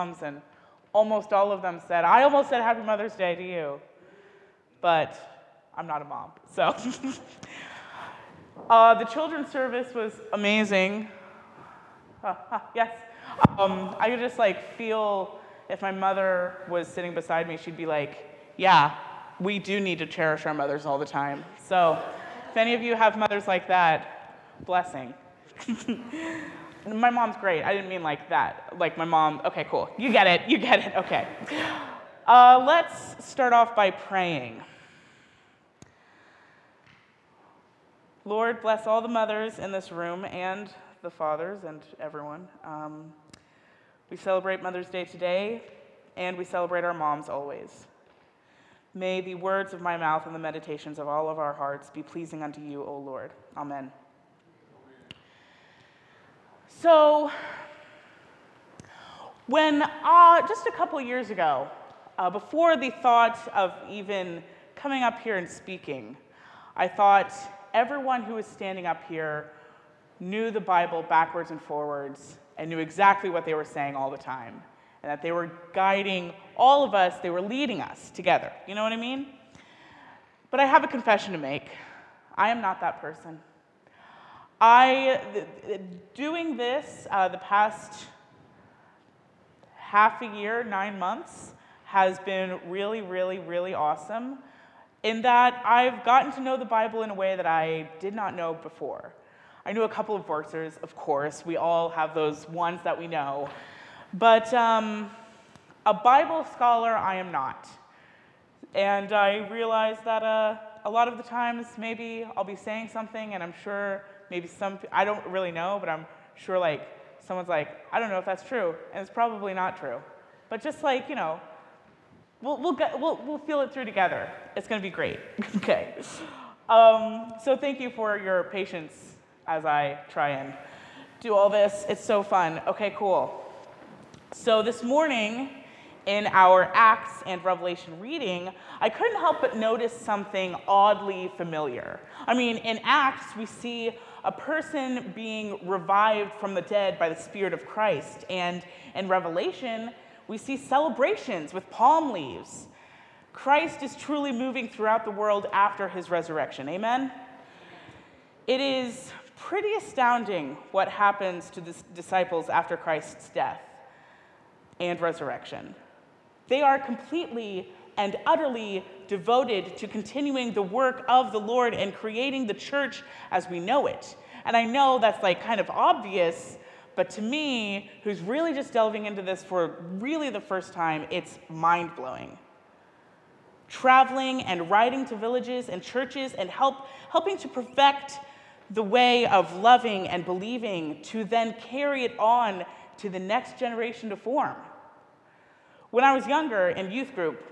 moms, and almost all of them said, I almost said Happy Mother's Day to you, but I'm not a mom. So uh, the children's service was amazing. Uh, uh, yes. Um, I could just like feel if my mother was sitting beside me, she'd be like, Yeah, we do need to cherish our mothers all the time. So if any of you have mothers like that, blessing. my mom's great. I didn't mean like that. Like my mom, okay, cool. You get it. You get it. Okay. Uh, let's start off by praying. Lord, bless all the mothers in this room and the fathers and everyone. Um, we celebrate Mother's Day today, and we celebrate our moms always. May the words of my mouth and the meditations of all of our hearts be pleasing unto you, O Lord. Amen. So, when uh, just a couple years ago, uh, before the thought of even coming up here and speaking, I thought everyone who was standing up here knew the Bible backwards and forwards and knew exactly what they were saying all the time, and that they were guiding all of us, they were leading us together. You know what I mean? But I have a confession to make I am not that person. I, doing this uh, the past half a year, nine months, has been really, really, really awesome in that I've gotten to know the Bible in a way that I did not know before. I knew a couple of verses, of course. We all have those ones that we know. But um, a Bible scholar, I am not. And I realize that uh, a lot of the times maybe I'll be saying something and I'm sure maybe some, I don't really know, but I'm sure like someone's like, I don't know if that's true, and it's probably not true. But just like, you know, we'll, we'll, get, we'll, we'll feel it through together. It's going to be great. okay. Um, so thank you for your patience as I try and do all this. It's so fun. Okay, cool. So this morning, in our Acts and Revelation reading, I couldn't help but notice something oddly familiar. I mean, in Acts, we see a person being revived from the dead by the Spirit of Christ. And in Revelation, we see celebrations with palm leaves. Christ is truly moving throughout the world after his resurrection. Amen? It is pretty astounding what happens to the disciples after Christ's death and resurrection. They are completely and utterly devoted to continuing the work of the Lord and creating the church as we know it. And I know that's like kind of obvious, but to me, who's really just delving into this for really the first time, it's mind blowing. Traveling and writing to villages and churches and help, helping to perfect the way of loving and believing to then carry it on to the next generation to form. When I was younger in youth group,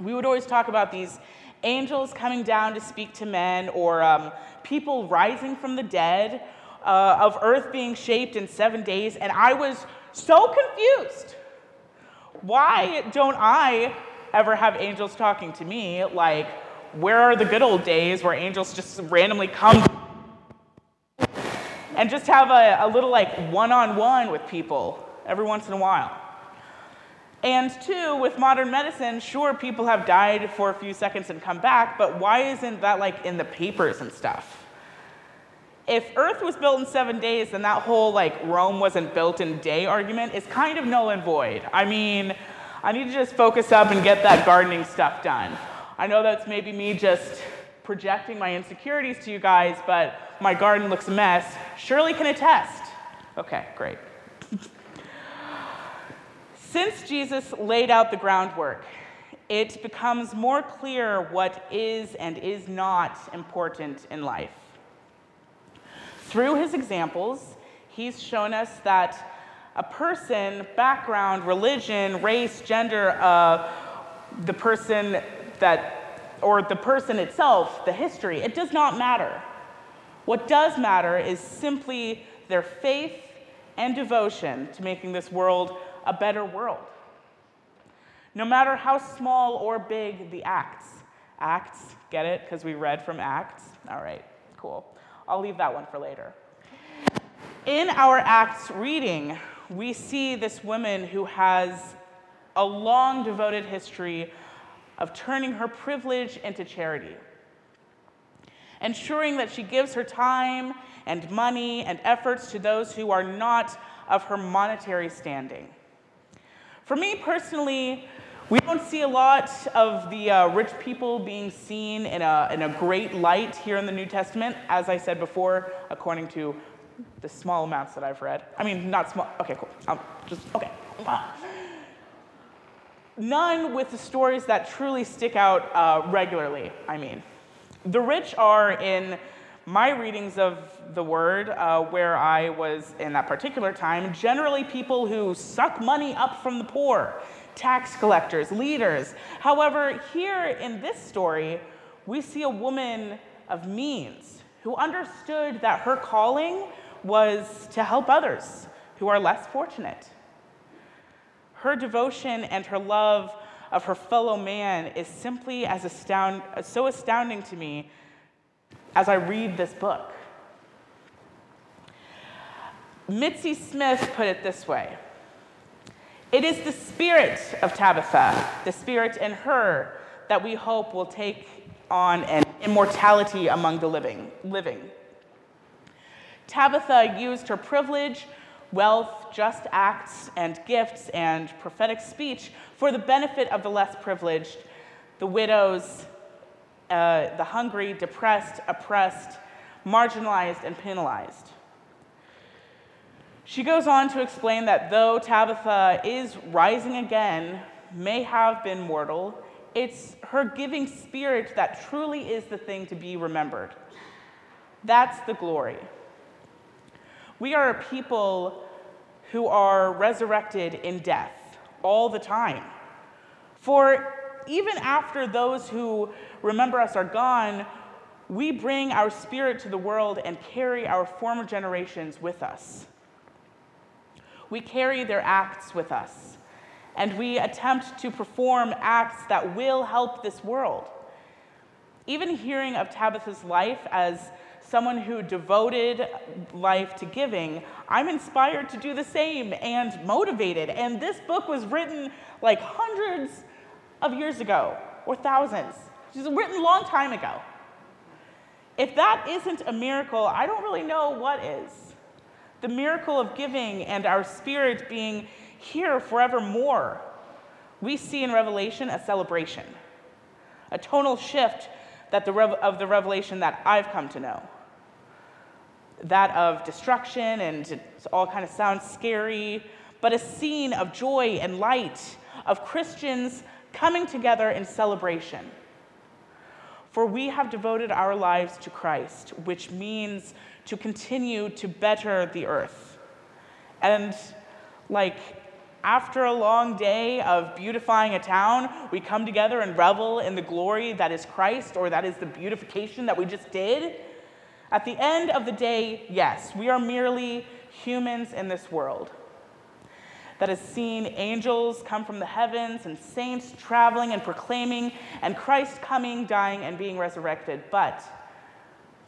we would always talk about these angels coming down to speak to men, or um, people rising from the dead, uh, of earth being shaped in seven days, and I was so confused. Why don't I ever have angels talking to me? Like, where are the good old days where angels just randomly come and just have a, a little like one on one with people every once in a while? And two, with modern medicine, sure, people have died for a few seconds and come back, but why isn't that like in the papers and stuff? If Earth was built in seven days, then that whole like Rome wasn't built in a day argument is kind of null and void. I mean, I need to just focus up and get that gardening stuff done. I know that's maybe me just projecting my insecurities to you guys, but my garden looks a mess. Shirley can attest. Okay, great. Since Jesus laid out the groundwork, it becomes more clear what is and is not important in life. Through his examples, he's shown us that a person, background, religion, race, gender, uh, the person that, or the person itself, the history, it does not matter. What does matter is simply their faith and devotion to making this world a better world. No matter how small or big the acts. Acts, get it? Because we read from Acts? All right, cool. I'll leave that one for later. In our Acts reading, we see this woman who has a long devoted history of turning her privilege into charity, ensuring that she gives her time and money and efforts to those who are not of her monetary standing. For me personally, we don't see a lot of the uh, rich people being seen in a, in a great light here in the New Testament, as I said before, according to the small amounts that I've read. I mean, not small. Okay, cool. Um, just, okay. None with the stories that truly stick out uh, regularly, I mean. The rich are in my readings of the word, uh, where I was in that particular time, generally people who suck money up from the poor, tax collectors, leaders. However, here in this story, we see a woman of means who understood that her calling was to help others who are less fortunate. Her devotion and her love of her fellow man is simply as astound, so astounding to me as I read this book. Mitzi Smith put it this way It is the spirit of Tabitha, the spirit in her, that we hope will take on an immortality among the living. living. Tabitha used her privilege, wealth, just acts, and gifts and prophetic speech for the benefit of the less privileged, the widows, uh, the hungry, depressed, oppressed, marginalized, and penalized. She goes on to explain that though Tabitha is rising again, may have been mortal, it's her giving spirit that truly is the thing to be remembered. That's the glory. We are a people who are resurrected in death all the time. For even after those who remember us are gone, we bring our spirit to the world and carry our former generations with us. We carry their acts with us, and we attempt to perform acts that will help this world. Even hearing of Tabitha's life as someone who devoted life to giving, I'm inspired to do the same and motivated. And this book was written like hundreds of years ago or thousands. Was written a long time ago. If that isn't a miracle, I don't really know what is. The miracle of giving and our spirit being here forevermore. We see in Revelation a celebration, a tonal shift that the of the revelation that I've come to know that of destruction and it all kind of sounds scary, but a scene of joy and light, of Christians coming together in celebration. For we have devoted our lives to Christ, which means to continue to better the earth. And like after a long day of beautifying a town, we come together and revel in the glory that is Christ, or that is the beautification that we just did. At the end of the day, yes, we are merely humans in this world that has seen angels come from the heavens and saints traveling and proclaiming, and Christ coming, dying, and being resurrected. But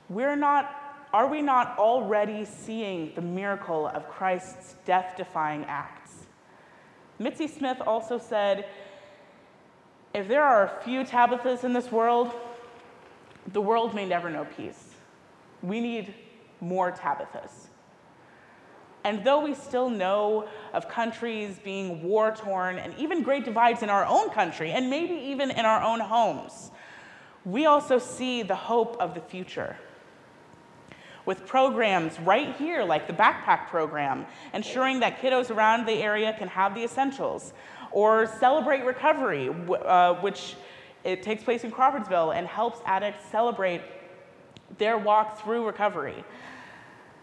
we're not, are we not already seeing the miracle of Christ's death defying acts? Mitzi Smith also said if there are a few Tabithas in this world, the world may never know peace. We need more Tabithas. And though we still know of countries being war torn and even great divides in our own country and maybe even in our own homes, we also see the hope of the future. With programs right here, like the backpack program, ensuring that kiddos around the area can have the essentials, or Celebrate Recovery, uh, which it takes place in Crawfordsville and helps addicts celebrate their walk through recovery,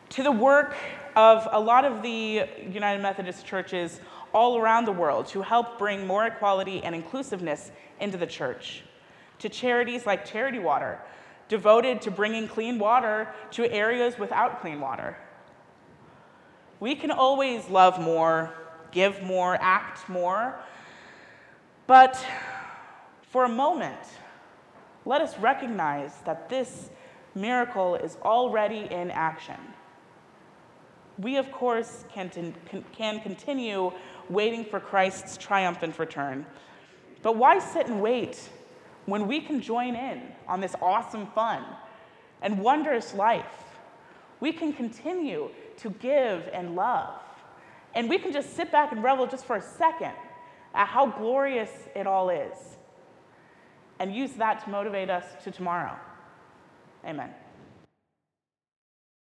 to the work of a lot of the United Methodist churches all around the world to help bring more equality and inclusiveness into the church, to charities like Charity Water, devoted to bringing clean water to areas without clean water. We can always love more, give more, act more, but for a moment, let us recognize that this miracle is already in action. We, of course, can, can continue waiting for Christ's triumphant return. But why sit and wait when we can join in on this awesome fun and wondrous life? We can continue to give and love. And we can just sit back and revel just for a second at how glorious it all is and use that to motivate us to tomorrow. Amen.